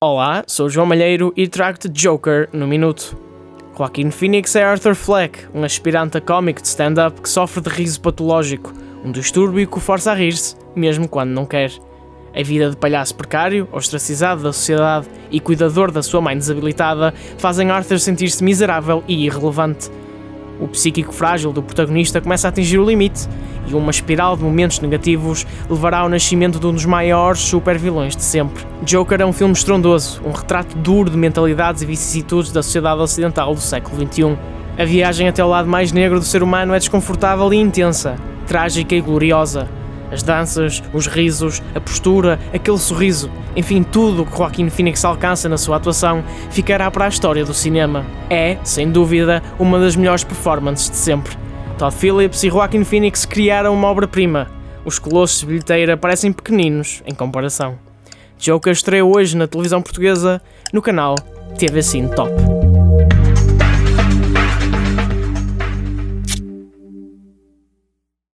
Olá, sou João Malheiro e trago-te Joker no Minuto. Joaquin Phoenix é Arthur Fleck, um aspirante a cómico de stand-up que sofre de riso patológico, um distúrbio que o força a rir-se, mesmo quando não quer. A vida de palhaço precário, ostracizado da sociedade e cuidador da sua mãe desabilitada fazem Arthur sentir-se miserável e irrelevante. O psíquico frágil do protagonista começa a atingir o limite e uma espiral de momentos negativos levará ao nascimento de um dos maiores super-vilões de sempre. Joker é um filme estrondoso, um retrato duro de mentalidades e vicissitudes da sociedade ocidental do século XXI. A viagem até o lado mais negro do ser humano é desconfortável e intensa, trágica e gloriosa. As danças, os risos, a postura, aquele sorriso, enfim, tudo o que Joaquin Phoenix alcança na sua atuação ficará para a história do cinema. É, sem dúvida, uma das melhores performances de sempre. Todd Phillips e Joaquin Phoenix criaram uma obra-prima. Os colossos de bilheteira parecem pequeninos em comparação. Joker estreia hoje na televisão portuguesa no canal TV Cine Top.